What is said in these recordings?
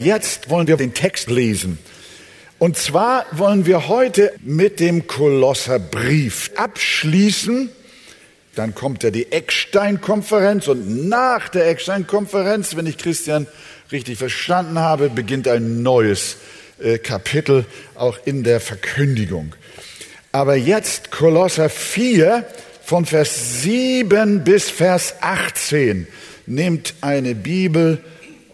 Jetzt wollen wir den Text lesen. Und zwar wollen wir heute mit dem Kolosserbrief abschließen. Dann kommt ja die Eckstein-Konferenz und nach der Eckstein-Konferenz, wenn ich Christian richtig verstanden habe, beginnt ein neues äh, Kapitel auch in der Verkündigung. Aber jetzt Kolosser 4 von Vers 7 bis Vers 18. Nehmt eine Bibel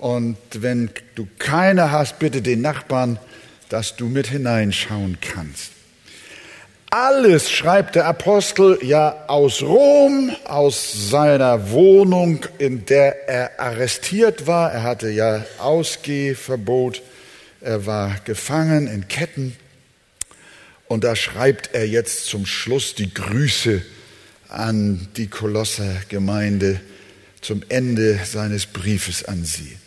und wenn du keine hast, bitte den Nachbarn, dass du mit hineinschauen kannst. Alles schreibt der Apostel ja aus Rom, aus seiner Wohnung, in der er arrestiert war. Er hatte ja Ausgehverbot. Er war gefangen in Ketten. Und da schreibt er jetzt zum Schluss die Grüße an die Kolosser Gemeinde zum Ende seines Briefes an sie.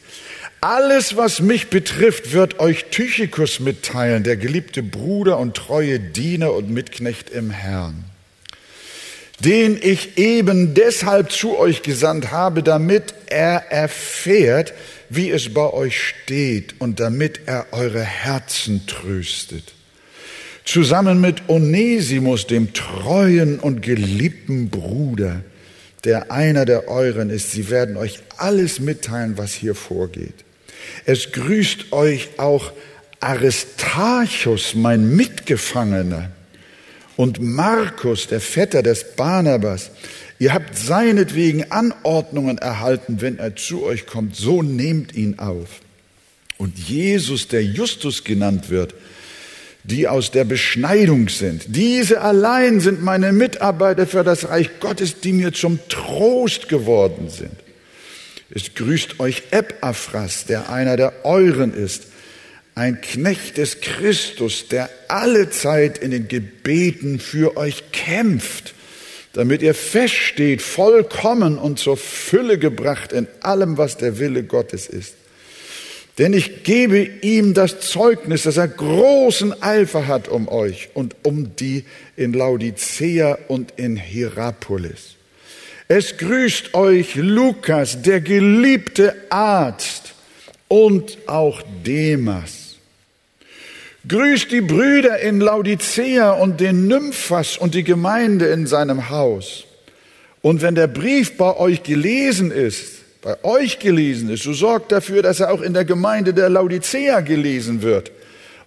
Alles, was mich betrifft, wird euch Tychikus mitteilen, der geliebte Bruder und treue Diener und Mitknecht im Herrn, den ich eben deshalb zu euch gesandt habe, damit er erfährt, wie es bei euch steht und damit er eure Herzen tröstet. Zusammen mit Onesimus, dem treuen und geliebten Bruder, der einer der euren ist. Sie werden euch alles mitteilen, was hier vorgeht. Es grüßt euch auch Aristarchus, mein Mitgefangener, und Markus, der Vetter des Barnabas. Ihr habt seinetwegen Anordnungen erhalten, wenn er zu euch kommt, so nehmt ihn auf. Und Jesus, der Justus genannt wird, die aus der Beschneidung sind. Diese allein sind meine Mitarbeiter für das Reich Gottes, die mir zum Trost geworden sind. Es grüßt euch Epaphras, der einer der euren ist, ein Knecht des Christus, der alle Zeit in den Gebeten für euch kämpft, damit ihr feststeht, vollkommen und zur Fülle gebracht in allem, was der Wille Gottes ist. Denn ich gebe ihm das Zeugnis, dass er großen Eifer hat um euch und um die in Laodicea und in Hierapolis. Es grüßt euch Lukas, der geliebte Arzt und auch Demas. Grüßt die Brüder in Laodicea und den Nymphas und die Gemeinde in seinem Haus. Und wenn der Brief bei euch gelesen ist, bei euch gelesen ist, so sorgt dafür, dass er auch in der Gemeinde der Laodicea gelesen wird.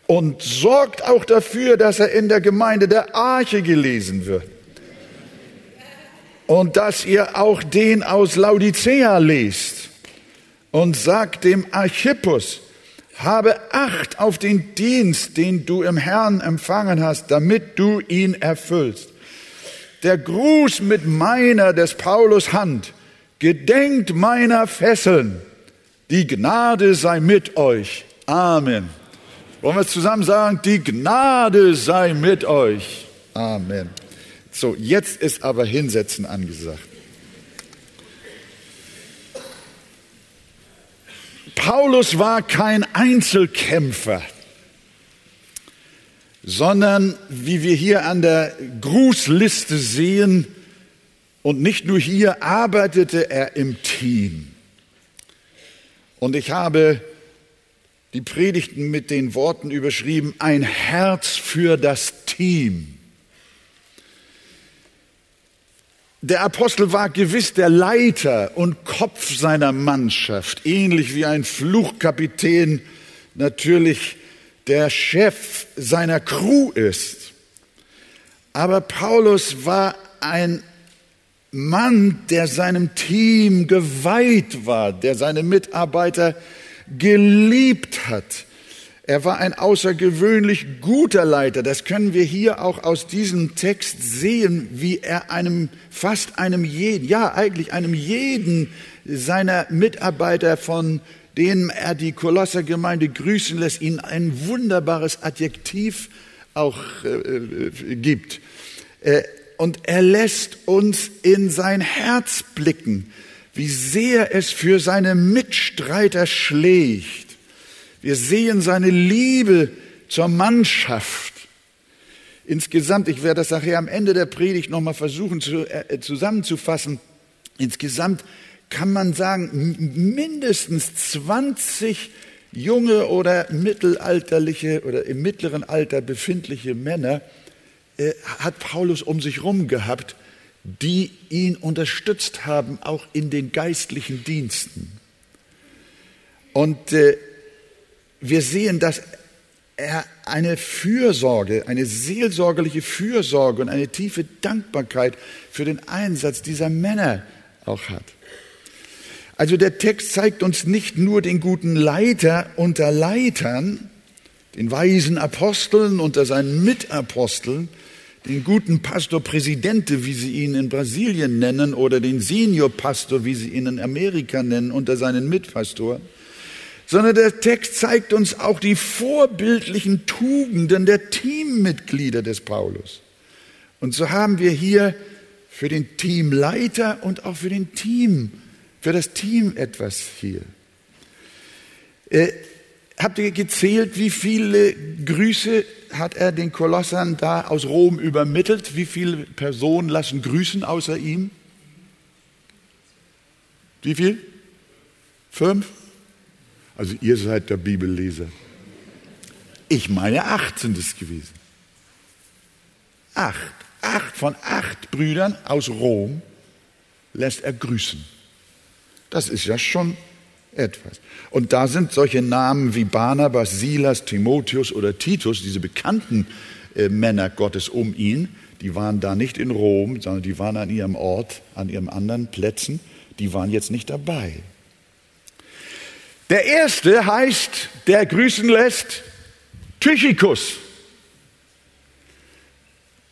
Und sorgt auch dafür, dass er in der Gemeinde der Arche gelesen wird und dass ihr auch den aus Laodicea lest und sagt dem Archippus, habe Acht auf den Dienst, den du im Herrn empfangen hast, damit du ihn erfüllst. Der Gruß mit meiner des Paulus Hand, gedenkt meiner Fesseln, die Gnade sei mit euch. Amen. Wollen wir zusammen sagen, die Gnade sei mit euch. Amen. So, jetzt ist aber Hinsetzen angesagt. Paulus war kein Einzelkämpfer, sondern wie wir hier an der Grußliste sehen, und nicht nur hier arbeitete er im Team. Und ich habe die Predigten mit den Worten überschrieben, ein Herz für das Team. Der Apostel war gewiss der Leiter und Kopf seiner Mannschaft, ähnlich wie ein Fluchkapitän natürlich der Chef seiner Crew ist. Aber Paulus war ein Mann, der seinem Team geweiht war, der seine Mitarbeiter geliebt hat, er war ein außergewöhnlich guter Leiter. Das können wir hier auch aus diesem Text sehen, wie er einem, fast einem jeden, ja eigentlich einem jeden seiner Mitarbeiter, von denen er die Kolossergemeinde grüßen lässt, ihnen ein wunderbares Adjektiv auch äh, äh, gibt. Äh, und er lässt uns in sein Herz blicken, wie sehr es für seine Mitstreiter schlägt wir sehen seine Liebe zur Mannschaft. Insgesamt, ich werde das nachher am Ende der Predigt nochmal versuchen zu, äh, zusammenzufassen. Insgesamt kann man sagen, mindestens 20 junge oder mittelalterliche oder im mittleren Alter befindliche Männer äh, hat Paulus um sich herum gehabt, die ihn unterstützt haben, auch in den geistlichen Diensten. Und äh, wir sehen, dass er eine Fürsorge, eine seelsorgerliche Fürsorge und eine tiefe Dankbarkeit für den Einsatz dieser Männer auch hat. Also der Text zeigt uns nicht nur den guten Leiter unter Leitern, den weisen Aposteln unter seinen Mitaposteln, den guten Pastor Presidente, wie sie ihn in Brasilien nennen, oder den Senior Pastor, wie sie ihn in Amerika nennen, unter seinen Mitpastoren, sondern der Text zeigt uns auch die vorbildlichen Tugenden der Teammitglieder des Paulus. Und so haben wir hier für den Teamleiter und auch für den Team für das Team etwas hier. Äh, habt ihr gezählt, wie viele Grüße hat er den Kolossern da aus Rom übermittelt? Wie viele Personen lassen grüßen außer ihm? Wie viel? Fünf? Also ihr seid der Bibelleser. Ich meine, acht sind es gewesen. Acht. Acht von acht Brüdern aus Rom lässt er grüßen. Das ist ja schon etwas. Und da sind solche Namen wie Barnabas, Silas, Timotheus oder Titus, diese bekannten äh, Männer Gottes um ihn, die waren da nicht in Rom, sondern die waren an ihrem Ort, an ihren anderen Plätzen, die waren jetzt nicht dabei. Der erste heißt, der grüßen lässt, Tychikus.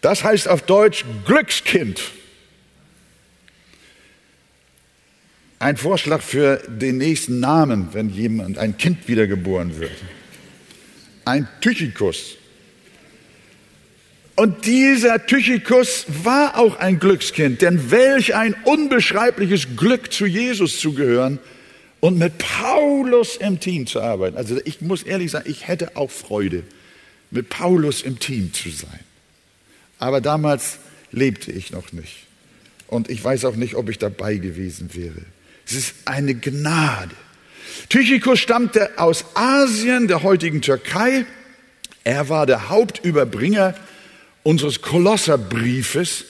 Das heißt auf Deutsch Glückskind. Ein Vorschlag für den nächsten Namen, wenn jemand, ein Kind wiedergeboren wird. Ein Tychikus. Und dieser Tychikus war auch ein Glückskind, denn welch ein unbeschreibliches Glück zu Jesus zu gehören und mit Paulus im Team zu arbeiten. Also ich muss ehrlich sagen, ich hätte auch Freude, mit Paulus im Team zu sein. Aber damals lebte ich noch nicht. Und ich weiß auch nicht, ob ich dabei gewesen wäre. Es ist eine Gnade. Tychikus stammte aus Asien, der heutigen Türkei. Er war der Hauptüberbringer unseres Kolosserbriefes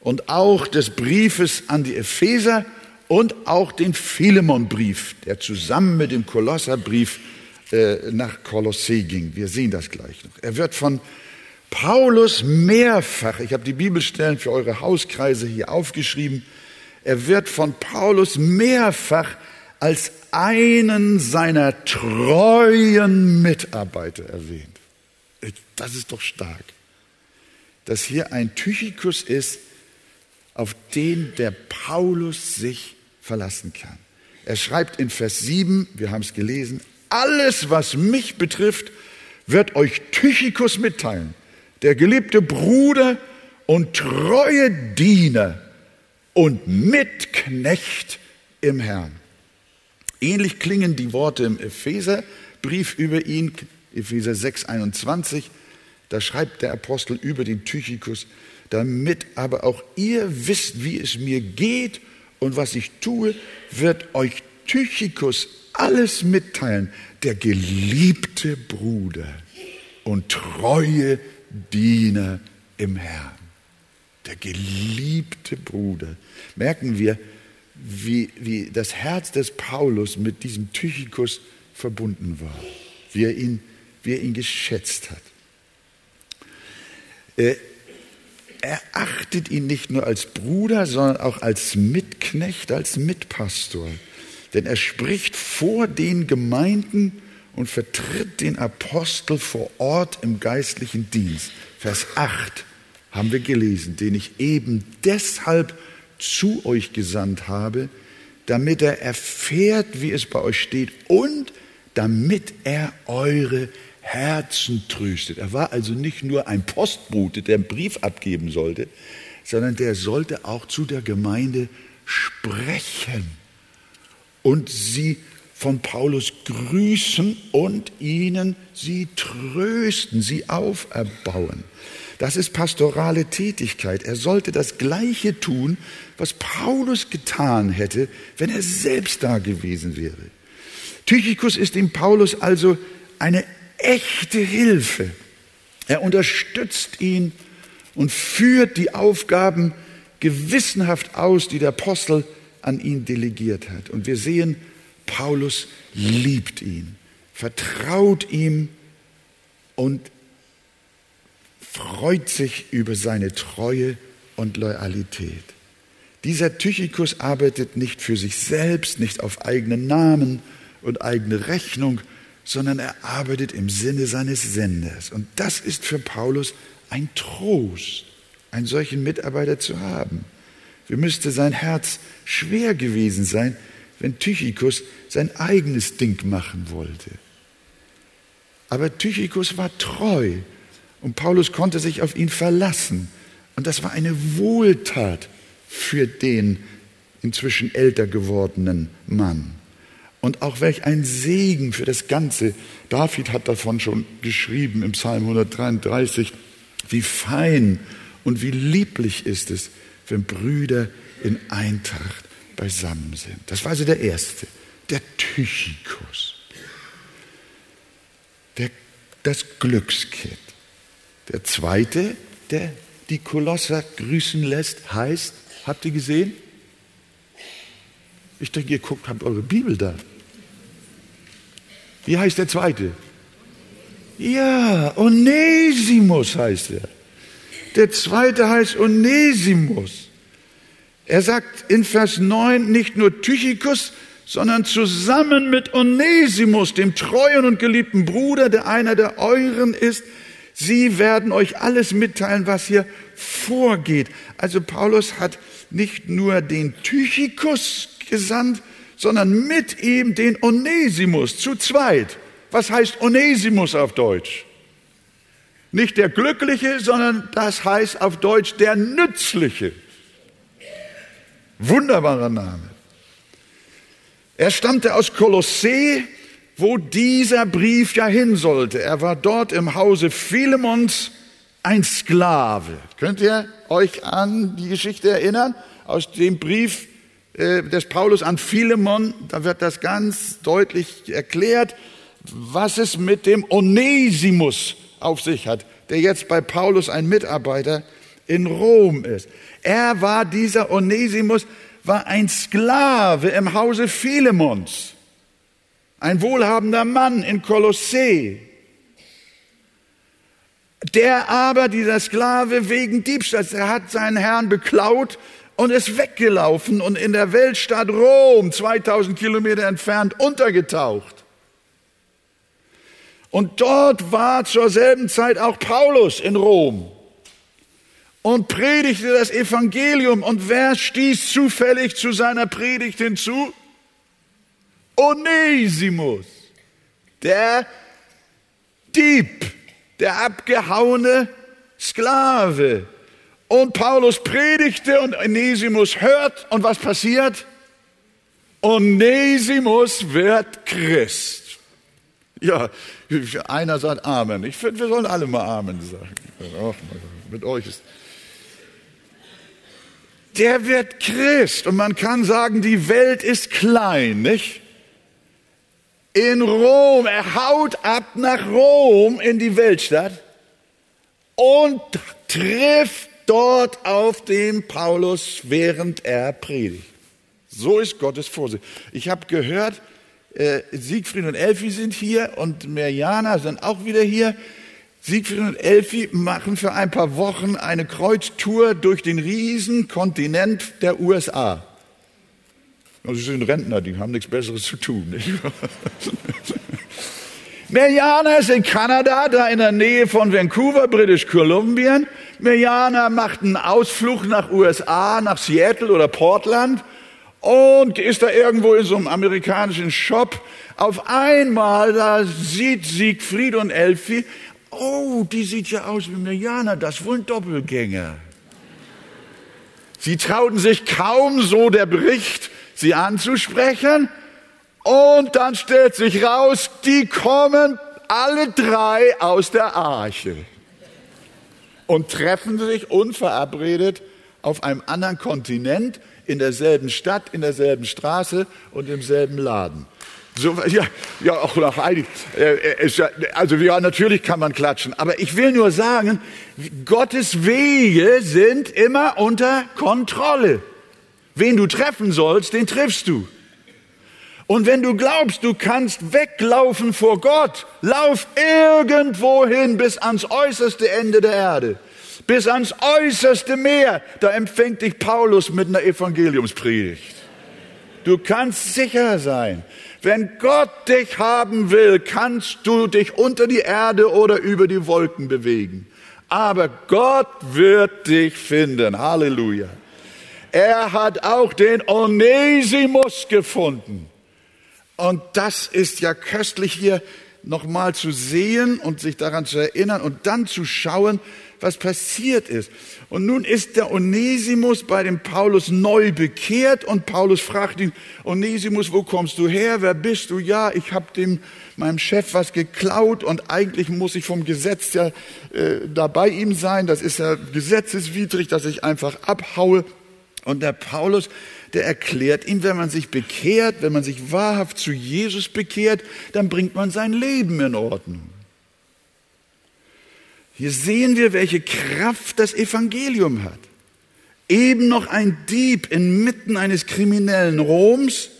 und auch des Briefes an die Epheser und auch den Philemonbrief, der zusammen mit dem Kolosserbrief äh, nach Kolossee ging. Wir sehen das gleich noch. Er wird von Paulus mehrfach, ich habe die Bibelstellen für eure Hauskreise hier aufgeschrieben, er wird von Paulus mehrfach als einen seiner treuen Mitarbeiter erwähnt. Das ist doch stark. Dass hier ein Tychikus ist, auf den der Paulus sich verlassen kann. Er schreibt in Vers 7, wir haben es gelesen, alles, was mich betrifft, wird euch Tychikus mitteilen, der geliebte Bruder und treue Diener und Mitknecht im Herrn. Ähnlich klingen die Worte im Epheserbrief über ihn, Epheser 6, 21. Da schreibt der Apostel über den Tychikus, damit aber auch ihr wisst, wie es mir geht und was ich tue, wird euch Tychikus alles mitteilen, der geliebte Bruder und treue Diener im Herrn der geliebte Bruder. Merken wir, wie, wie das Herz des Paulus mit diesem Tychikus verbunden war, wie er ihn, wie er ihn geschätzt hat. Er, er achtet ihn nicht nur als Bruder, sondern auch als Mitknecht, als Mitpastor. Denn er spricht vor den Gemeinden und vertritt den Apostel vor Ort im geistlichen Dienst. Vers 8 haben wir gelesen, den ich eben deshalb zu euch gesandt habe, damit er erfährt, wie es bei euch steht und damit er eure Herzen tröstet. Er war also nicht nur ein Postbote, der einen Brief abgeben sollte, sondern der sollte auch zu der Gemeinde sprechen und sie von Paulus grüßen und ihnen sie trösten, sie auferbauen. Das ist pastorale Tätigkeit. Er sollte das Gleiche tun, was Paulus getan hätte, wenn er selbst da gewesen wäre. Tychicus ist dem Paulus also eine echte Hilfe. Er unterstützt ihn und führt die Aufgaben gewissenhaft aus, die der Apostel an ihn delegiert hat. Und wir sehen, Paulus liebt ihn, vertraut ihm und freut sich über seine Treue und Loyalität. Dieser Tychicus arbeitet nicht für sich selbst, nicht auf eigenen Namen und eigene Rechnung, sondern er arbeitet im Sinne seines Senders. Und das ist für Paulus ein Trost, einen solchen Mitarbeiter zu haben. Wie müsste sein Herz schwer gewesen sein, wenn Tychicus sein eigenes Ding machen wollte. Aber Tychicus war treu und Paulus konnte sich auf ihn verlassen. Und das war eine Wohltat für den inzwischen älter gewordenen Mann. Und auch welch ein Segen für das Ganze. David hat davon schon geschrieben im Psalm 133, wie fein und wie lieblich ist es, wenn Brüder in Eintracht beisammen sind. Das war also der erste, der Tychikus, der, das Glückskind. Der zweite, der die Kolosser grüßen lässt, heißt, habt ihr gesehen? Ich denke, ihr guckt, habt eure Bibel da. Wie heißt der zweite? Ja, Onesimus heißt er. Der zweite heißt Onesimus. Er sagt in Vers 9 nicht nur Tychicus, sondern zusammen mit Onesimus, dem treuen und geliebten Bruder, der einer der euren ist, sie werden euch alles mitteilen, was hier vorgeht. Also Paulus hat nicht nur den Tychicus gesandt, sondern mit ihm den Onesimus zu zweit. Was heißt Onesimus auf Deutsch? Nicht der Glückliche, sondern das heißt auf Deutsch der Nützliche. Wunderbarer Name. Er stammte aus Kolossee, wo dieser Brief ja hin sollte. Er war dort im Hause Philemons ein Sklave. Könnt ihr euch an die Geschichte erinnern? Aus dem Brief des Paulus an Philemon, da wird das ganz deutlich erklärt, was es mit dem Onesimus auf sich hat, der jetzt bei Paulus ein Mitarbeiter in Rom ist. Er war dieser Onesimus, war ein Sklave im Hause Philemons, ein wohlhabender Mann in Kolossee, der aber, dieser Sklave, wegen Diebstahls, er hat seinen Herrn beklaut und ist weggelaufen und in der Weltstadt Rom, 2000 Kilometer entfernt, untergetaucht. Und dort war zur selben Zeit auch Paulus in Rom und predigte das Evangelium. Und wer stieß zufällig zu seiner Predigt hinzu? Onesimus, der Dieb, der abgehauene Sklave. Und Paulus predigte und Onesimus hört. Und was passiert? Onesimus wird Christ. Ja, einer sagt Amen. Ich finde, wir sollen alle mal Amen sagen. Ach, mit euch ist. Der wird Christ und man kann sagen, die Welt ist klein, nicht? In Rom, er haut ab nach Rom in die Weltstadt und trifft dort auf den Paulus, während er predigt. So ist Gottes Vorsicht. Ich habe gehört, äh, Siegfried und Elfi sind hier und Mirjana sind auch wieder hier. Siegfried und Elfi machen für ein paar Wochen eine Kreuztour durch den riesen Kontinent der USA. Also sie sind Rentner, die haben nichts Besseres zu tun. Mirjana ist in Kanada, da in der Nähe von Vancouver, British Columbia. Mirjana macht einen Ausflug nach USA, nach Seattle oder Portland und ist da irgendwo in so einem amerikanischen Shop. Auf einmal, da sieht Siegfried und Elfi, oh, die sieht ja aus wie Mirjana, das ist wohl ein Doppelgänger. Sie trauten sich kaum so der Bericht, sie anzusprechen. Und dann stellt sich raus, die kommen alle drei aus der Arche und treffen sich unverabredet auf einem anderen Kontinent in derselben Stadt, in derselben Straße und im selben Laden. So, ja, ja, auch noch einig. Äh, also ja, natürlich kann man klatschen, aber ich will nur sagen, Gottes Wege sind immer unter Kontrolle. Wen du treffen sollst, den triffst du. Und wenn du glaubst, du kannst weglaufen vor Gott, lauf irgendwohin bis ans äußerste Ende der Erde, bis ans äußerste Meer. Da empfängt dich Paulus mit einer Evangeliumspredigt. Du kannst sicher sein, wenn Gott dich haben will, kannst du dich unter die Erde oder über die Wolken bewegen. Aber Gott wird dich finden. Halleluja. Er hat auch den Onesimus gefunden. Und das ist ja köstlich hier nochmal zu sehen und sich daran zu erinnern und dann zu schauen, was passiert ist. Und nun ist der Onesimus bei dem Paulus neu bekehrt und Paulus fragt ihn, Onesimus, wo kommst du her? Wer bist du? Ja, ich habe dem meinem Chef was geklaut und eigentlich muss ich vom Gesetz ja äh, da bei ihm sein. Das ist ja gesetzeswidrig, dass ich einfach abhaue. Und der Paulus, der erklärt ihm, wenn man sich bekehrt, wenn man sich wahrhaft zu Jesus bekehrt, dann bringt man sein Leben in Ordnung. Hier sehen wir, welche Kraft das Evangelium hat. Eben noch ein Dieb inmitten eines kriminellen Roms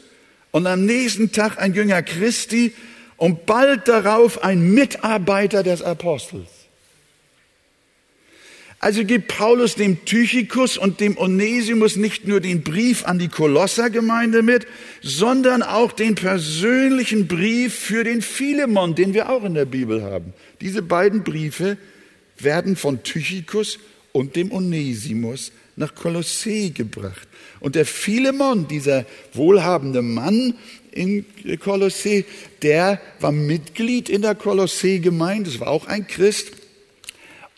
und am nächsten Tag ein Jünger Christi und bald darauf ein Mitarbeiter des Apostels. Also gibt Paulus dem Tychikus und dem Onesimus nicht nur den Brief an die Kolossergemeinde mit, sondern auch den persönlichen Brief für den Philemon, den wir auch in der Bibel haben. Diese beiden Briefe werden von Tychikus und dem Onesimus nach Kolossee gebracht. Und der Philemon, dieser wohlhabende Mann in Kolossee, der war Mitglied in der Kolossee-Gemeinde, das war auch ein Christ.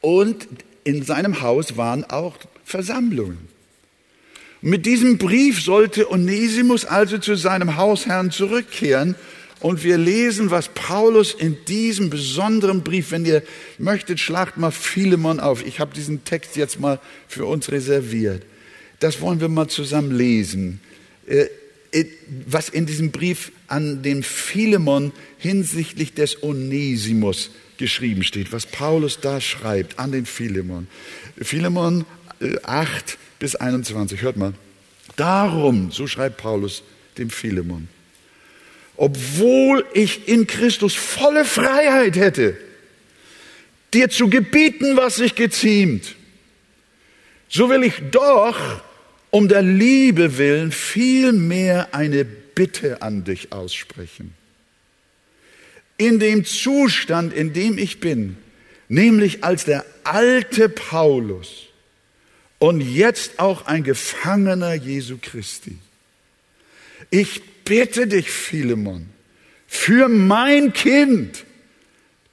Und in seinem Haus waren auch Versammlungen. Mit diesem Brief sollte Onesimus also zu seinem Hausherrn zurückkehren und wir lesen, was Paulus in diesem besonderen Brief, wenn ihr möchtet, schlagt mal Philemon auf. Ich habe diesen Text jetzt mal für uns reserviert. Das wollen wir mal zusammen lesen. Äh, was in diesem Brief an den Philemon hinsichtlich des Onesimus geschrieben steht, was Paulus da schreibt an den Philemon. Philemon 8 äh, bis 21, hört mal. Darum, so schreibt Paulus dem Philemon, obwohl ich in Christus volle Freiheit hätte, dir zu gebieten, was sich geziemt, so will ich doch um der Liebe willen vielmehr eine Bitte an dich aussprechen. In dem Zustand, in dem ich bin, nämlich als der alte Paulus und jetzt auch ein Gefangener Jesu Christi. Ich bitte dich, Philemon, für mein Kind,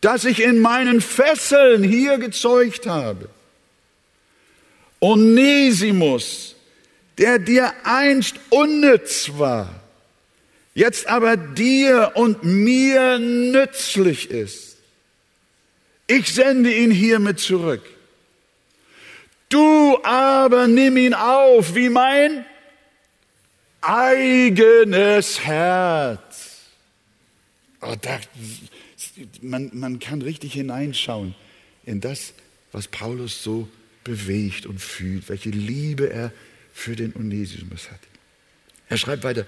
das ich in meinen Fesseln hier gezeugt habe. Onesimus, der dir einst unnütz war, jetzt aber dir und mir nützlich ist. Ich sende ihn hiermit zurück. Du aber nimm ihn auf wie mein eigenes Herz. Oh, da, man, man kann richtig hineinschauen in das, was Paulus so bewegt und fühlt, welche Liebe er für den Onesimus hat. Er schreibt weiter,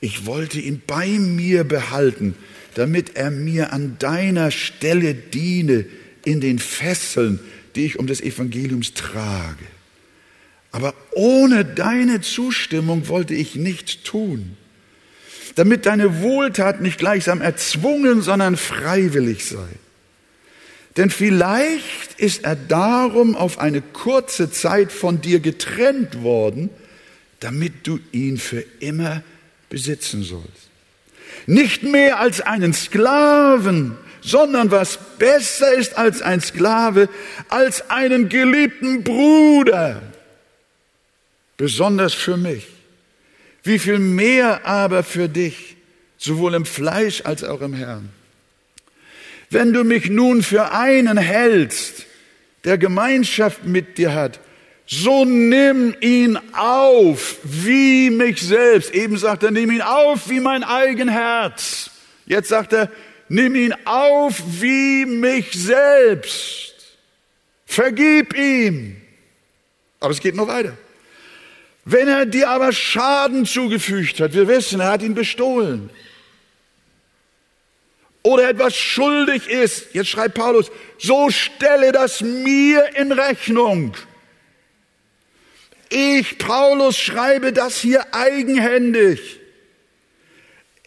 ich wollte ihn bei mir behalten, damit er mir an deiner Stelle diene in den Fesseln, die ich um des Evangeliums trage. Aber ohne deine Zustimmung wollte ich nichts tun, damit deine Wohltat nicht gleichsam erzwungen, sondern freiwillig sei. Denn vielleicht ist er darum auf eine kurze Zeit von dir getrennt worden, damit du ihn für immer besitzen sollst. Nicht mehr als einen Sklaven, sondern was besser ist als ein Sklave, als einen geliebten Bruder besonders für mich. Wie viel mehr aber für dich, sowohl im Fleisch als auch im Herrn. Wenn du mich nun für einen hältst, der Gemeinschaft mit dir hat, so nimm ihn auf wie mich selbst. Eben sagt er, nimm ihn auf wie mein eigen Herz. Jetzt sagt er, nimm ihn auf wie mich selbst. Vergib ihm. Aber es geht noch weiter. Wenn er dir aber Schaden zugefügt hat, wir wissen, er hat ihn bestohlen, oder etwas schuldig ist, jetzt schreibt Paulus, so stelle das mir in Rechnung. Ich, Paulus, schreibe das hier eigenhändig.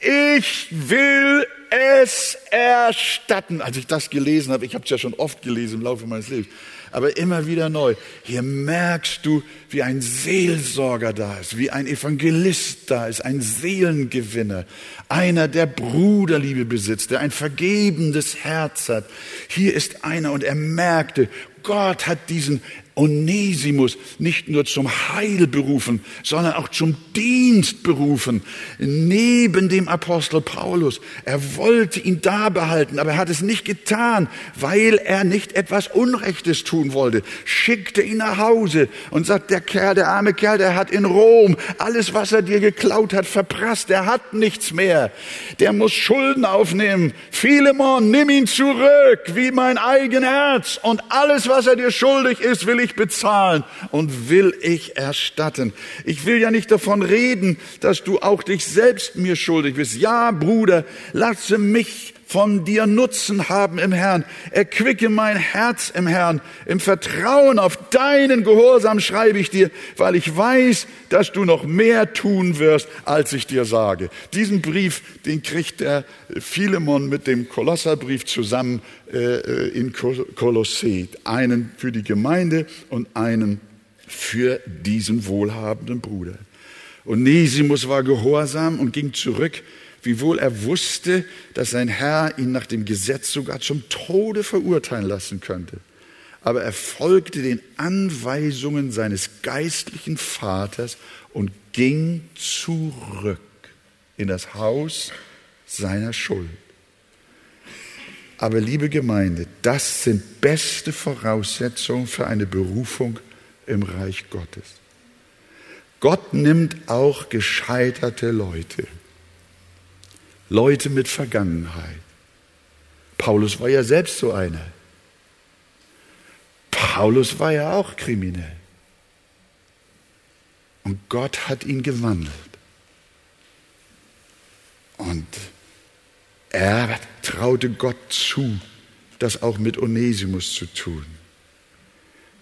Ich will es erstatten. Als ich das gelesen habe, ich habe es ja schon oft gelesen im Laufe meines Lebens, aber immer wieder neu. Hier merkst du, wie ein Seelsorger da ist, wie ein Evangelist da ist, ein Seelengewinner, einer, der Bruderliebe besitzt, der ein vergebendes Herz hat. Hier ist einer und er merkte, Gott hat diesen Onesimus nicht nur zum Heil berufen, sondern auch zum Dienst berufen, neben dem Apostel Paulus. Er wollte ihn da behalten, aber er hat es nicht getan, weil er nicht etwas Unrechtes tun wollte. Schickte ihn nach Hause und sagt, der Kerl, der arme Kerl, der hat in Rom alles, was er dir geklaut hat, verprasst. Er hat nichts mehr. Der muss Schulden aufnehmen. Philemon, nimm ihn zurück, wie mein eigen Herz. Und alles, was er dir schuldig ist, will ich ich bezahlen und will ich erstatten. Ich will ja nicht davon reden, dass du auch dich selbst mir schuldig bist. Ja, Bruder, lasse mich von dir Nutzen haben im Herrn. Erquicke mein Herz im Herrn. Im Vertrauen auf deinen Gehorsam schreibe ich dir, weil ich weiß, dass du noch mehr tun wirst, als ich dir sage. Diesen Brief, den kriegt der Philemon mit dem Kolosserbrief zusammen äh, äh in Kolossee. Einen für die Gemeinde und einen für diesen wohlhabenden Bruder. Und Nesimus war gehorsam und ging zurück wiewohl er wusste, dass sein Herr ihn nach dem Gesetz sogar zum Tode verurteilen lassen könnte. Aber er folgte den Anweisungen seines geistlichen Vaters und ging zurück in das Haus seiner Schuld. Aber liebe Gemeinde, das sind beste Voraussetzungen für eine Berufung im Reich Gottes. Gott nimmt auch gescheiterte Leute. Leute mit Vergangenheit. Paulus war ja selbst so einer. Paulus war ja auch kriminell. Und Gott hat ihn gewandelt. Und er traute Gott zu, das auch mit Onesimus zu tun.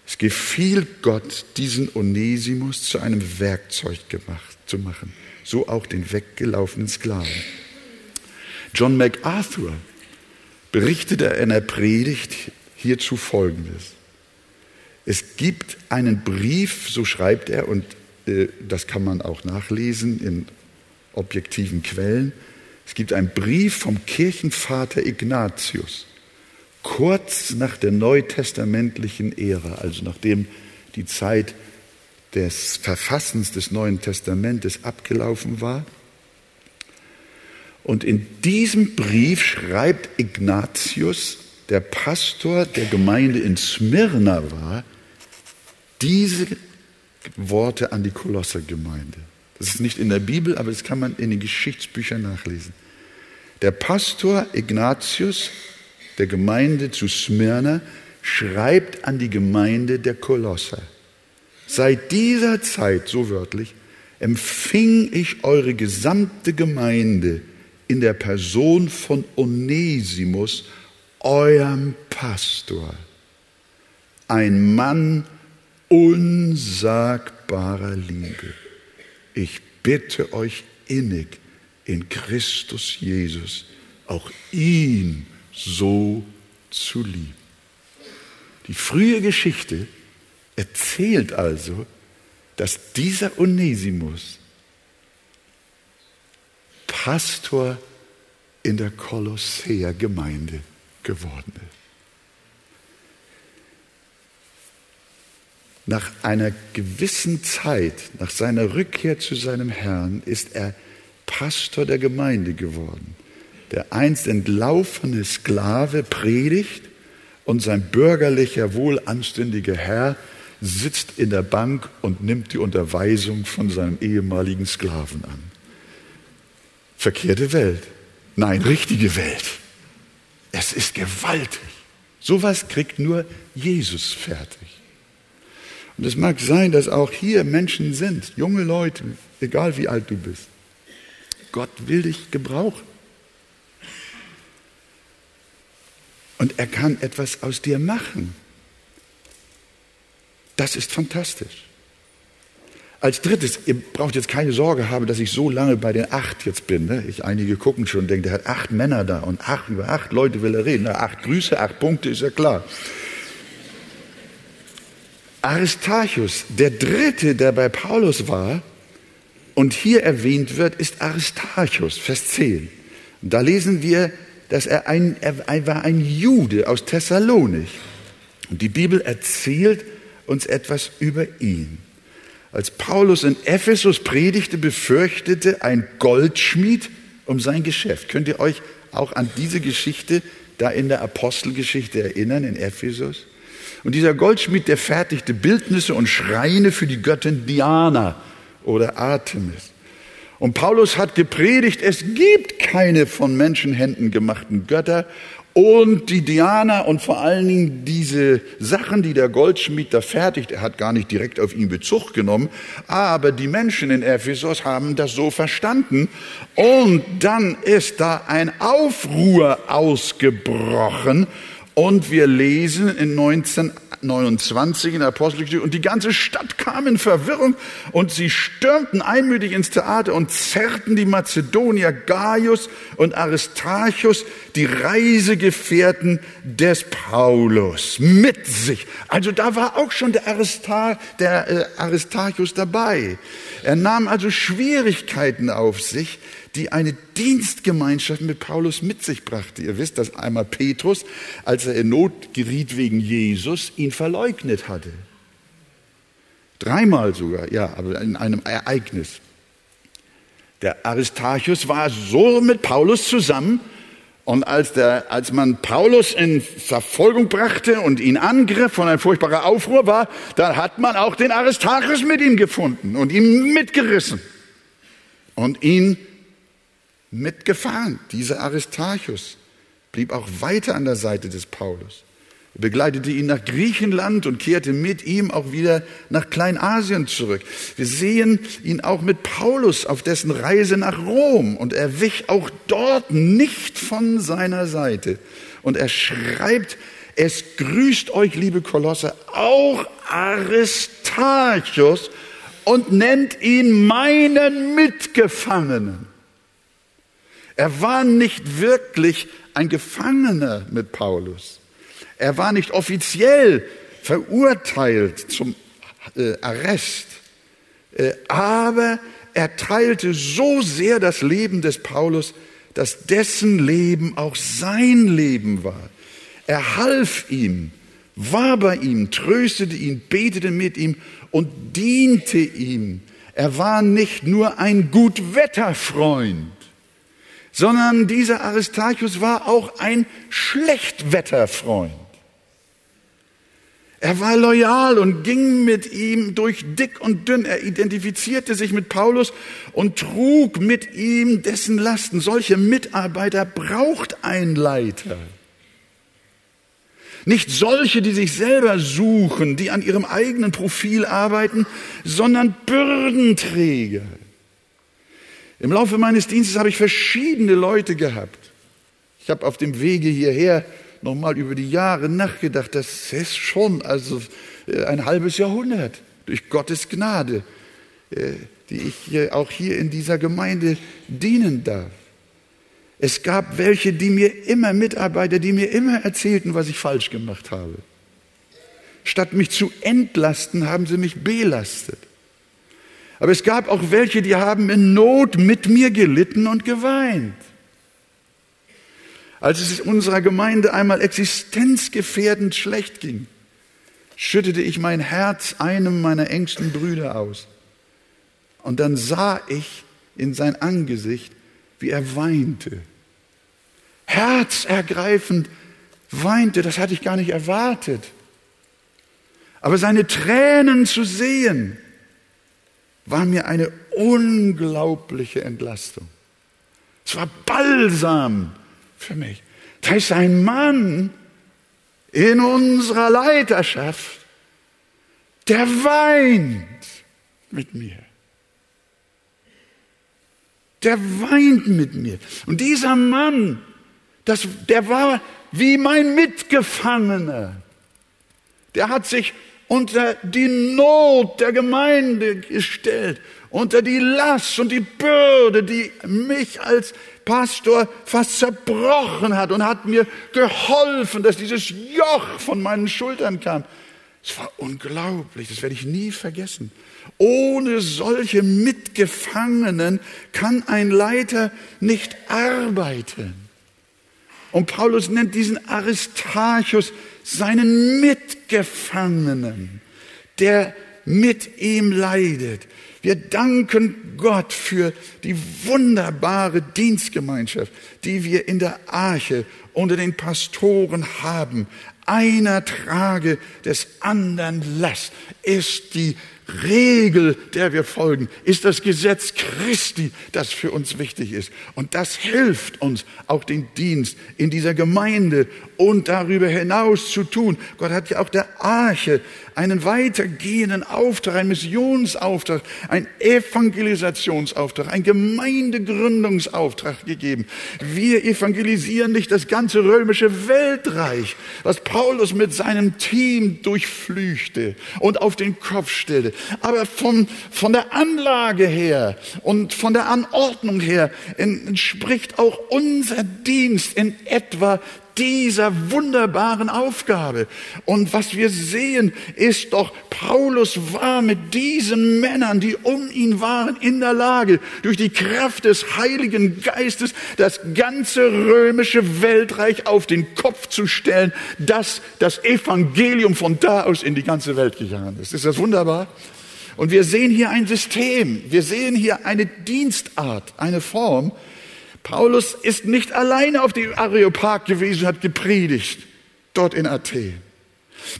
Es gefiel Gott, diesen Onesimus zu einem Werkzeug gemacht, zu machen, so auch den weggelaufenen Sklaven. John MacArthur berichtete in einer Predigt hierzu Folgendes. Es gibt einen Brief, so schreibt er, und äh, das kann man auch nachlesen in objektiven Quellen. Es gibt einen Brief vom Kirchenvater Ignatius, kurz nach der neutestamentlichen Ära, also nachdem die Zeit des Verfassens des Neuen Testamentes abgelaufen war. Und in diesem Brief schreibt Ignatius, der Pastor der Gemeinde in Smyrna war, diese Worte an die Kolossergemeinde. Das ist nicht in der Bibel, aber das kann man in den Geschichtsbüchern nachlesen. Der Pastor Ignatius der Gemeinde zu Smyrna schreibt an die Gemeinde der Kolosser. Seit dieser Zeit, so wörtlich, empfing ich eure gesamte Gemeinde in der Person von Onesimus, eurem Pastor. Ein Mann unsagbarer Liebe. Ich bitte euch innig in Christus Jesus auch ihn so zu lieben. Die frühe Geschichte erzählt also, dass dieser Onesimus Pastor in der Kolosseer Gemeinde geworden ist. Nach einer gewissen Zeit, nach seiner Rückkehr zu seinem Herrn, ist er Pastor der Gemeinde geworden. Der einst entlaufene Sklave predigt und sein bürgerlicher, wohlanständiger Herr sitzt in der Bank und nimmt die Unterweisung von seinem ehemaligen Sklaven an. Verkehrte Welt. Nein, richtige Welt. Es ist gewaltig. Sowas kriegt nur Jesus fertig. Und es mag sein, dass auch hier Menschen sind, junge Leute, egal wie alt du bist. Gott will dich gebrauchen. Und er kann etwas aus dir machen. Das ist fantastisch. Als drittes, ihr braucht jetzt keine Sorge haben, dass ich so lange bei den acht jetzt bin. Ne? Ich, einige gucken schon und denken, der hat acht Männer da und acht, über acht Leute will er reden. Na, acht Grüße, acht Punkte, ist ja klar. Aristarchus, der dritte, der bei Paulus war und hier erwähnt wird, ist Aristarchus, Vers 10. Und da lesen wir, dass er ein, er war ein Jude aus Thessalonich. Und die Bibel erzählt uns etwas über ihn. Als Paulus in Ephesus predigte, befürchtete ein Goldschmied um sein Geschäft. Könnt ihr euch auch an diese Geschichte da in der Apostelgeschichte erinnern, in Ephesus? Und dieser Goldschmied, der fertigte Bildnisse und Schreine für die Göttin Diana oder Artemis. Und Paulus hat gepredigt, es gibt keine von Menschenhänden gemachten Götter und die Diana und vor allen Dingen diese Sachen, die der Goldschmied da fertigt, er hat gar nicht direkt auf ihn Bezug genommen, aber die Menschen in Ephesus haben das so verstanden. Und dann ist da ein Aufruhr ausgebrochen und wir lesen in 19 29 in der Apostelgeschichte und die ganze Stadt kam in Verwirrung und sie stürmten einmütig ins Theater und zerrten die Mazedonier Gaius und Aristarchus, die Reisegefährten des Paulus, mit sich. Also da war auch schon der, Aristar, der äh, Aristarchus dabei. Er nahm also Schwierigkeiten auf sich, die eine Dienstgemeinschaft mit Paulus mit sich brachte. Ihr wisst, dass einmal Petrus, als er in Not geriet wegen Jesus, ihn verleugnet hatte. Dreimal sogar, ja, aber in einem Ereignis. Der Aristarchus war so mit Paulus zusammen, und als, der, als man Paulus in Verfolgung brachte und ihn angriff und ein furchtbarer Aufruhr war, dann hat man auch den Aristarchus mit ihm gefunden und ihn mitgerissen und ihn mitgefahren. Dieser Aristarchus blieb auch weiter an der Seite des Paulus. Er begleitete ihn nach Griechenland und kehrte mit ihm auch wieder nach Kleinasien zurück. Wir sehen ihn auch mit Paulus auf dessen Reise nach Rom und er wich auch dort nicht von seiner Seite. Und er schreibt, es grüßt euch, liebe Kolosse, auch Aristarchus und nennt ihn meinen Mitgefangenen. Er war nicht wirklich ein Gefangener mit Paulus. Er war nicht offiziell verurteilt zum äh, Arrest. Äh, aber er teilte so sehr das Leben des Paulus, dass dessen Leben auch sein Leben war. Er half ihm, war bei ihm, tröstete ihn, betete mit ihm und diente ihm. Er war nicht nur ein Gutwetterfreund, sondern dieser Aristarchus war auch ein Schlechtwetterfreund. Er war loyal und ging mit ihm durch dick und dünn. Er identifizierte sich mit Paulus und trug mit ihm dessen Lasten. Solche Mitarbeiter braucht ein Leiter. Nicht solche, die sich selber suchen, die an ihrem eigenen Profil arbeiten, sondern Bürdenträger. Im Laufe meines Dienstes habe ich verschiedene Leute gehabt. Ich habe auf dem Wege hierher nochmal über die Jahre nachgedacht. Das ist schon also äh, ein halbes Jahrhundert durch Gottes Gnade, äh, die ich auch hier in dieser Gemeinde dienen darf. Es gab welche, die mir immer, Mitarbeiter, die mir immer erzählten, was ich falsch gemacht habe. Statt mich zu entlasten, haben sie mich belastet. Aber es gab auch welche, die haben in Not mit mir gelitten und geweint. Als es unserer Gemeinde einmal existenzgefährdend schlecht ging, schüttete ich mein Herz einem meiner engsten Brüder aus. Und dann sah ich in sein Angesicht, wie er weinte. Herzergreifend weinte, das hatte ich gar nicht erwartet. Aber seine Tränen zu sehen, war mir eine unglaubliche Entlastung. Es war Balsam für mich. Da ist ein Mann in unserer Leiterschaft, der weint mit mir. Der weint mit mir. Und dieser Mann, das, der war wie mein Mitgefangener. Der hat sich unter die Not der Gemeinde gestellt, unter die Last und die Bürde, die mich als Pastor fast zerbrochen hat und hat mir geholfen, dass dieses Joch von meinen Schultern kam. Es war unglaublich, das werde ich nie vergessen. Ohne solche Mitgefangenen kann ein Leiter nicht arbeiten. Und Paulus nennt diesen Aristarchus seinen Mitgefangenen, der mit ihm leidet. Wir danken Gott für die wunderbare Dienstgemeinschaft, die wir in der Arche unter den Pastoren haben. Einer trage des anderen Last ist die Regel, der wir folgen, ist das Gesetz Christi, das für uns wichtig ist. Und das hilft uns, auch den Dienst in dieser Gemeinde und darüber hinaus zu tun. Gott hat ja auch der Arche einen weitergehenden Auftrag, einen Missionsauftrag, einen Evangelisationsauftrag, einen Gemeindegründungsauftrag gegeben. Wir evangelisieren nicht das ganze römische Weltreich, was Paulus mit seinem Team durchflüchte und auf den Kopf stellte aber von, von der Anlage her und von der Anordnung her entspricht auch unser Dienst in etwa dieser wunderbaren Aufgabe. Und was wir sehen, ist doch, Paulus war mit diesen Männern, die um ihn waren, in der Lage, durch die Kraft des Heiligen Geistes das ganze römische Weltreich auf den Kopf zu stellen, dass das Evangelium von da aus in die ganze Welt gegangen ist. Ist das wunderbar? Und wir sehen hier ein System, wir sehen hier eine Dienstart, eine Form. Paulus ist nicht alleine auf dem Areopag gewesen, hat gepredigt, dort in Athen.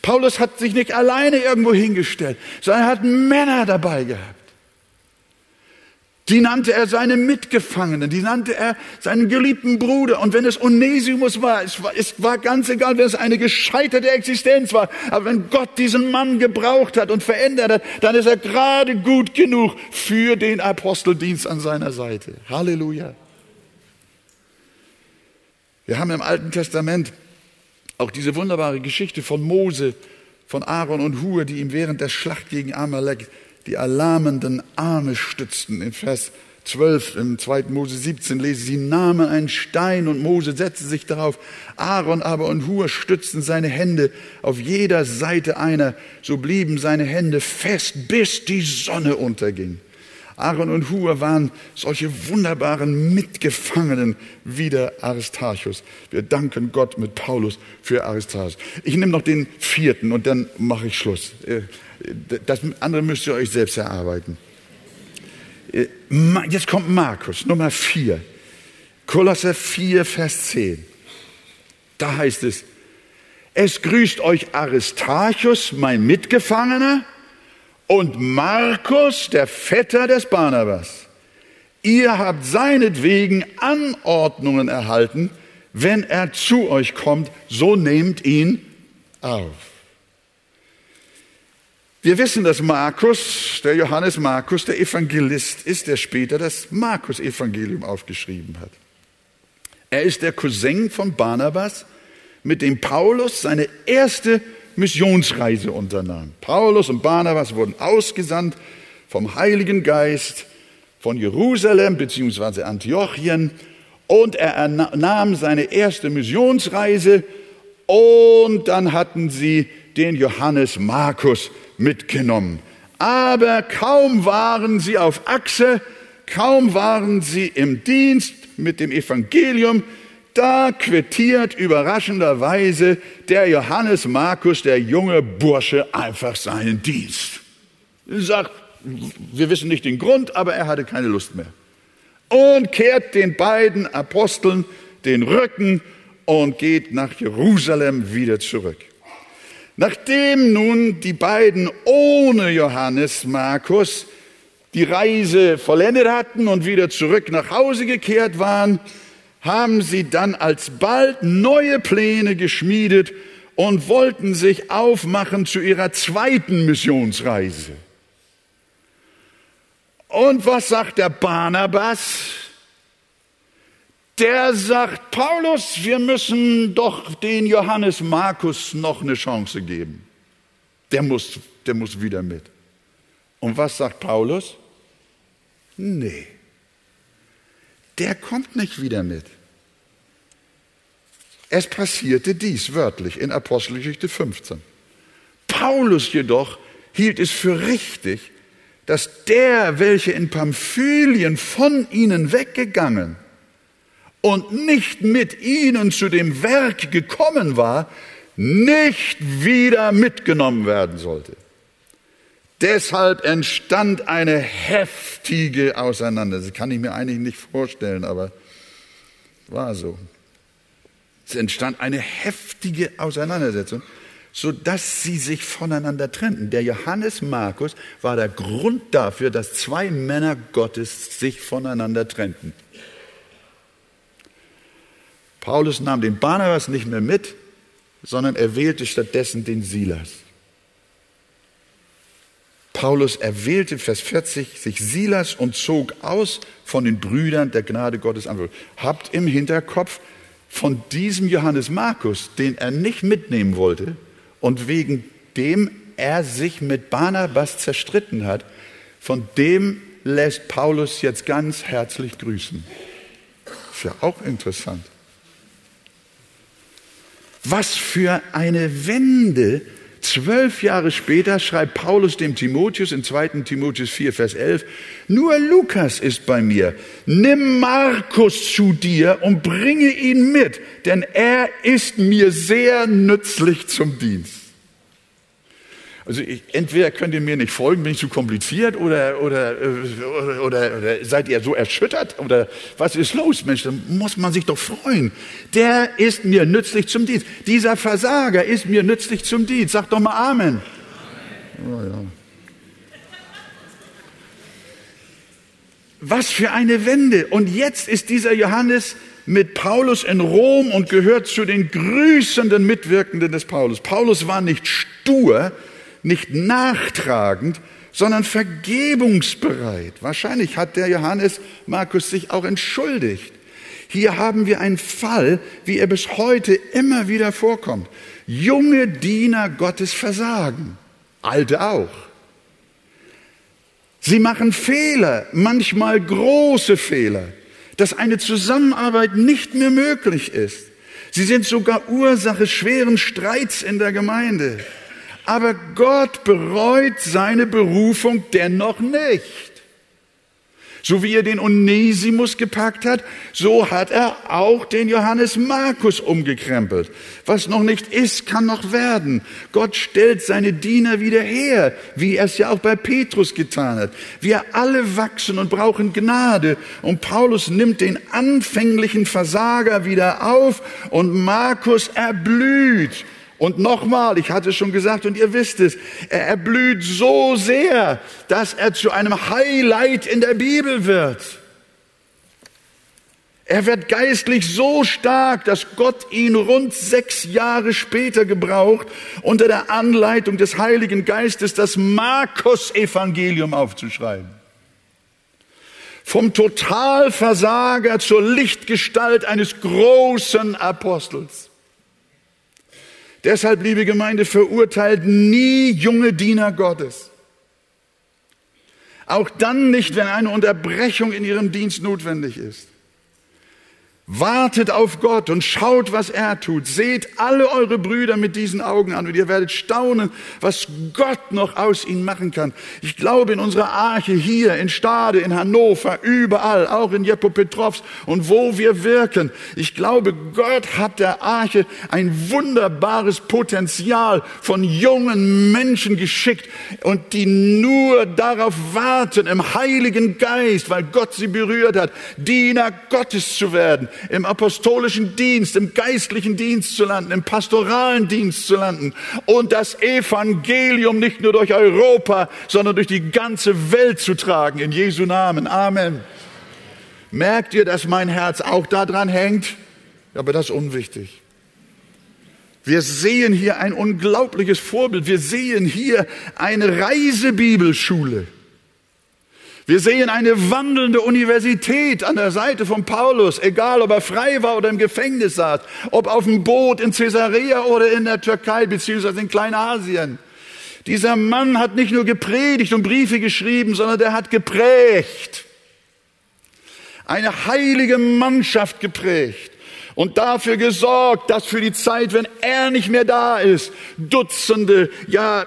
Paulus hat sich nicht alleine irgendwo hingestellt, sondern er hat Männer dabei gehabt. Die nannte er seine Mitgefangenen, die nannte er seinen geliebten Bruder. Und wenn es Onesimus war, es war, es war ganz egal, wenn es eine gescheiterte Existenz war, aber wenn Gott diesen Mann gebraucht hat und verändert hat, dann ist er gerade gut genug für den Aposteldienst an seiner Seite. Halleluja. Wir haben im Alten Testament auch diese wunderbare Geschichte von Mose, von Aaron und Hur, die ihm während der Schlacht gegen Amalek die erlahmenden Arme stützten. In Vers 12 im 2. Mose 17 lesen sie, nahmen einen Stein und Mose setzte sich darauf. Aaron aber und Hur stützten seine Hände auf jeder Seite einer. So blieben seine Hände fest, bis die Sonne unterging. Aaron und Hur waren solche wunderbaren Mitgefangenen wie der Aristarchus. Wir danken Gott mit Paulus für Aristarchus. Ich nehme noch den vierten und dann mache ich Schluss. Äh, das andere müsst ihr euch selbst erarbeiten. Äh, jetzt kommt Markus, Nummer 4. Kolosser 4, Vers 10. Da heißt es, es grüßt euch Aristarchus, mein Mitgefangener, und Markus, der Vetter des Barnabas. Ihr habt seinetwegen Anordnungen erhalten, wenn er zu euch kommt, so nehmt ihn auf. Wir wissen, dass Markus, der Johannes Markus, der Evangelist ist, der später das Markus-Evangelium aufgeschrieben hat. Er ist der Cousin von Barnabas, mit dem Paulus seine erste Missionsreise unternahm. Paulus und Barnabas wurden ausgesandt vom Heiligen Geist von Jerusalem bzw. Antiochien und er nahm seine erste Missionsreise und dann hatten sie den Johannes Markus mitgenommen. Aber kaum waren sie auf Achse, kaum waren sie im Dienst mit dem Evangelium, da quittiert überraschenderweise der Johannes Markus, der junge Bursche, einfach seinen Dienst. Er sagt, wir wissen nicht den Grund, aber er hatte keine Lust mehr. Und kehrt den beiden Aposteln den Rücken und geht nach Jerusalem wieder zurück. Nachdem nun die beiden ohne Johannes Markus die Reise vollendet hatten und wieder zurück nach Hause gekehrt waren, haben sie dann alsbald neue Pläne geschmiedet und wollten sich aufmachen zu ihrer zweiten Missionsreise. Und was sagt der Barnabas? der sagt, Paulus, wir müssen doch den Johannes Markus noch eine Chance geben. Der muss, der muss wieder mit. Und was sagt Paulus? Nee, der kommt nicht wieder mit. Es passierte dies wörtlich in Apostelgeschichte 15. Paulus jedoch hielt es für richtig, dass der, welcher in Pamphylien von ihnen weggegangen und nicht mit ihnen zu dem Werk gekommen war, nicht wieder mitgenommen werden sollte. Deshalb entstand eine heftige Auseinandersetzung. Das kann ich mir eigentlich nicht vorstellen, aber war so. Es entstand eine heftige Auseinandersetzung, so dass sie sich voneinander trennten. Der Johannes Markus war der Grund dafür, dass zwei Männer Gottes sich voneinander trennten. Paulus nahm den Barnabas nicht mehr mit, sondern er wählte stattdessen den Silas. Paulus erwählte, Vers 40, sich Silas und zog aus von den Brüdern der Gnade Gottes an. Habt im Hinterkopf von diesem Johannes Markus, den er nicht mitnehmen wollte und wegen dem er sich mit Barnabas zerstritten hat, von dem lässt Paulus jetzt ganz herzlich grüßen. Ist ja auch interessant. Was für eine Wende. Zwölf Jahre später schreibt Paulus dem Timotheus in 2. Timotheus 4, Vers 11, nur Lukas ist bei mir. Nimm Markus zu dir und bringe ihn mit, denn er ist mir sehr nützlich zum Dienst. Also ich, entweder könnt ihr mir nicht folgen, bin ich zu kompliziert oder, oder, oder, oder, oder seid ihr so erschüttert oder was ist los, Mensch, da muss man sich doch freuen. Der ist mir nützlich zum Dienst. Dieser Versager ist mir nützlich zum Dienst. Sag doch mal Amen. Oh, ja. Was für eine Wende. Und jetzt ist dieser Johannes mit Paulus in Rom und gehört zu den grüßenden Mitwirkenden des Paulus. Paulus war nicht stur, nicht nachtragend, sondern vergebungsbereit. Wahrscheinlich hat der Johannes Markus sich auch entschuldigt. Hier haben wir einen Fall, wie er bis heute immer wieder vorkommt. Junge Diener Gottes versagen, alte auch. Sie machen Fehler, manchmal große Fehler, dass eine Zusammenarbeit nicht mehr möglich ist. Sie sind sogar Ursache schweren Streits in der Gemeinde. Aber Gott bereut seine Berufung dennoch nicht. So wie er den Onesimus gepackt hat, so hat er auch den Johannes Markus umgekrempelt. Was noch nicht ist, kann noch werden. Gott stellt seine Diener wieder her, wie er es ja auch bei Petrus getan hat. Wir alle wachsen und brauchen Gnade. Und Paulus nimmt den anfänglichen Versager wieder auf und Markus erblüht. Und nochmal, ich hatte es schon gesagt und ihr wisst es, er erblüht so sehr, dass er zu einem Highlight in der Bibel wird. Er wird geistlich so stark, dass Gott ihn rund sechs Jahre später gebraucht, unter der Anleitung des Heiligen Geistes das Markus-Evangelium aufzuschreiben. Vom Totalversager zur Lichtgestalt eines großen Apostels. Deshalb, liebe Gemeinde, verurteilt nie junge Diener Gottes. Auch dann nicht, wenn eine Unterbrechung in ihrem Dienst notwendig ist. Wartet auf Gott und schaut, was er tut. Seht alle eure Brüder mit diesen Augen an und ihr werdet staunen, was Gott noch aus ihnen machen kann. Ich glaube in unserer Arche hier, in Stade, in Hannover, überall, auch in Jepopetrovs und wo wir wirken. Ich glaube, Gott hat der Arche ein wunderbares Potenzial von jungen Menschen geschickt und die nur darauf warten, im Heiligen Geist, weil Gott sie berührt hat, Diener Gottes zu werden im apostolischen Dienst, im geistlichen Dienst zu landen, im pastoralen Dienst zu landen und das Evangelium nicht nur durch Europa, sondern durch die ganze Welt zu tragen. In Jesu Namen. Amen. Merkt ihr, dass mein Herz auch daran hängt? Aber das ist unwichtig. Wir sehen hier ein unglaubliches Vorbild. Wir sehen hier eine Reisebibelschule. Wir sehen eine wandelnde Universität an der Seite von Paulus, egal ob er frei war oder im Gefängnis saß, ob auf dem Boot in Caesarea oder in der Türkei beziehungsweise in Kleinasien. Dieser Mann hat nicht nur gepredigt und Briefe geschrieben, sondern der hat geprägt. Eine heilige Mannschaft geprägt und dafür gesorgt, dass für die Zeit, wenn er nicht mehr da ist, Dutzende, ja,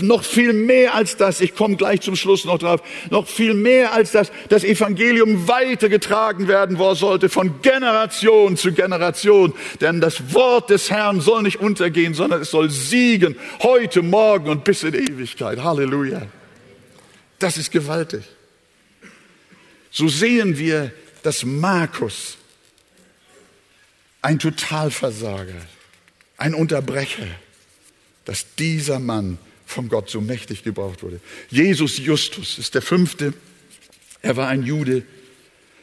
noch viel mehr als das, ich komme gleich zum Schluss noch drauf, noch viel mehr als das, das Evangelium weitergetragen werden sollte von Generation zu Generation. Denn das Wort des Herrn soll nicht untergehen, sondern es soll siegen, heute, morgen und bis in Ewigkeit. Halleluja. Das ist gewaltig. So sehen wir, dass Markus ein Totalversager, ein Unterbrecher, dass dieser Mann von Gott so mächtig gebraucht wurde. Jesus Justus ist der fünfte. Er war ein Jude,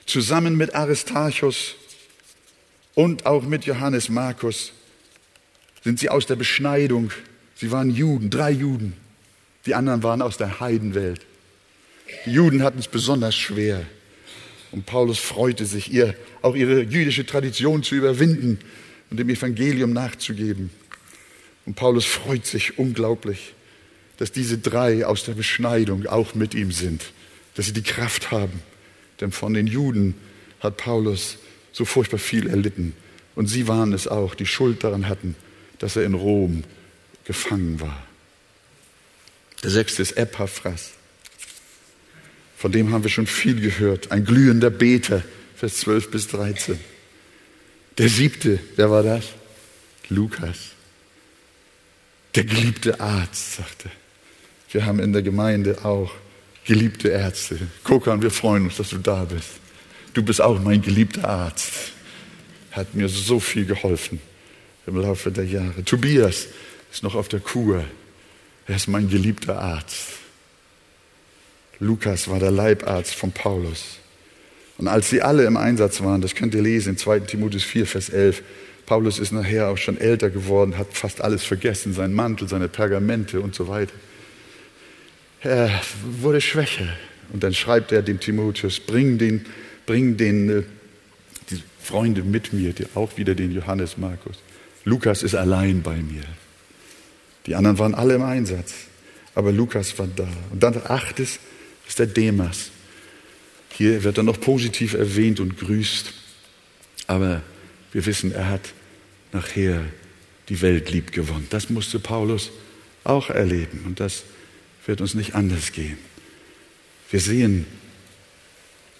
zusammen mit Aristarchus und auch mit Johannes Markus sind sie aus der Beschneidung. Sie waren Juden, drei Juden. Die anderen waren aus der Heidenwelt. Die Juden hatten es besonders schwer. Und Paulus freute sich, ihr auch ihre jüdische Tradition zu überwinden und dem Evangelium nachzugeben. Und Paulus freut sich unglaublich, dass diese drei aus der Beschneidung auch mit ihm sind, dass sie die Kraft haben. Denn von den Juden hat Paulus so furchtbar viel erlitten. Und sie waren es auch, die Schuld daran hatten, dass er in Rom gefangen war. Der sechste ist Epaphras. Von dem haben wir schon viel gehört. Ein glühender Beter, Vers 12 bis 13. Der siebte, wer war das? Lukas. Der geliebte Arzt, sagte. Wir haben in der Gemeinde auch geliebte Ärzte. Kokan, wir freuen uns, dass du da bist. Du bist auch mein geliebter Arzt. Hat mir so viel geholfen im Laufe der Jahre. Tobias ist noch auf der Kur. Er ist mein geliebter Arzt. Lukas war der Leibarzt von Paulus. Und als sie alle im Einsatz waren, das könnt ihr lesen in 2 Timotheus 4, Vers 11, Paulus ist nachher auch schon älter geworden, hat fast alles vergessen, seinen Mantel, seine Pergamente und so weiter. Er wurde schwächer. Und dann schreibt er dem Timotheus, bring den, bring den, äh, die Freunde mit mir, die, auch wieder den Johannes Markus. Lukas ist allein bei mir. Die anderen waren alle im Einsatz, aber Lukas war da. Und dann achtes, ist der Demas. Hier wird er noch positiv erwähnt und grüßt. Aber wir wissen, er hat nachher die Welt lieb gewonnen. Das musste Paulus auch erleben und das wird uns nicht anders gehen. Wir sehen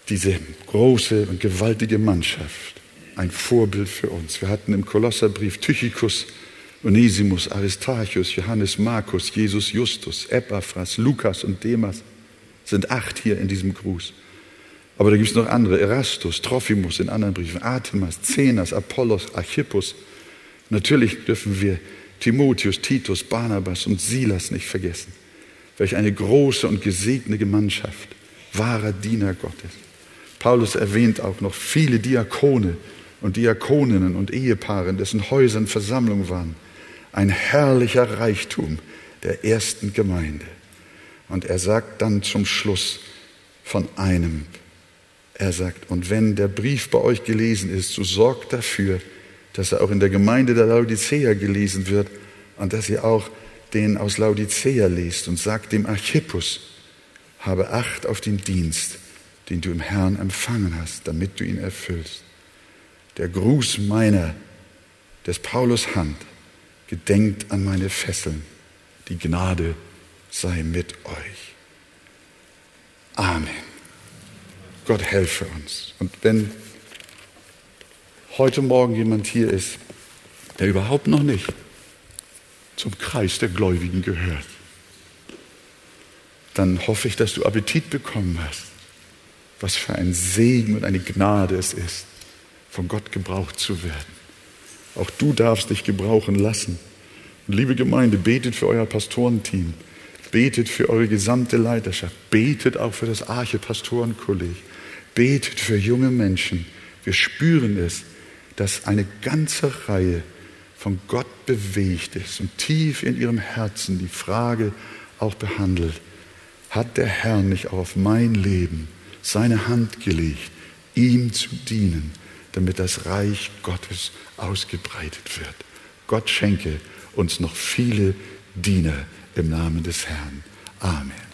diese große und gewaltige Mannschaft, ein Vorbild für uns. Wir hatten im Kolosserbrief Tychicus, Onesimus, Aristarchus, Johannes Markus, Jesus Justus, Epaphras, Lukas und Demas sind acht hier in diesem Gruß. Aber da gibt es noch andere, Erastus, Trophimus in anderen Briefen, Artemas, Zenas, Apollos, Archippus. Natürlich dürfen wir Timotheus, Titus, Barnabas und Silas nicht vergessen. Welch eine große und gesegnete Gemeinschaft, wahrer Diener Gottes. Paulus erwähnt auch noch viele Diakone und Diakoninnen und Ehepaare, in dessen Häusern Versammlung waren. Ein herrlicher Reichtum der ersten Gemeinde. Und er sagt dann zum Schluss von einem, er sagt, und wenn der Brief bei euch gelesen ist, so sorgt dafür, dass er auch in der Gemeinde der Laodicea gelesen wird und dass ihr auch den aus Laodicea lest und sagt dem Archippus, habe Acht auf den Dienst, den du im Herrn empfangen hast, damit du ihn erfüllst. Der Gruß meiner, des Paulus Hand, gedenkt an meine Fesseln, die Gnade sei mit euch. Amen. Gott helfe uns. Und wenn heute Morgen jemand hier ist, der überhaupt noch nicht zum Kreis der Gläubigen gehört, dann hoffe ich, dass du Appetit bekommen hast. Was für ein Segen und eine Gnade es ist, von Gott gebraucht zu werden. Auch du darfst dich gebrauchen lassen. Und liebe Gemeinde, betet für euer Pastorenteam, betet für eure gesamte Leiterschaft, betet auch für das Arche-Pastorenkolleg, betet für junge Menschen. Wir spüren es, dass eine ganze Reihe von Gott bewegt ist und tief in ihrem Herzen die Frage auch behandelt, hat der Herr nicht auf mein Leben seine Hand gelegt, ihm zu dienen, damit das Reich Gottes ausgebreitet wird. Gott schenke uns noch viele Diener im Namen des Herrn. Amen.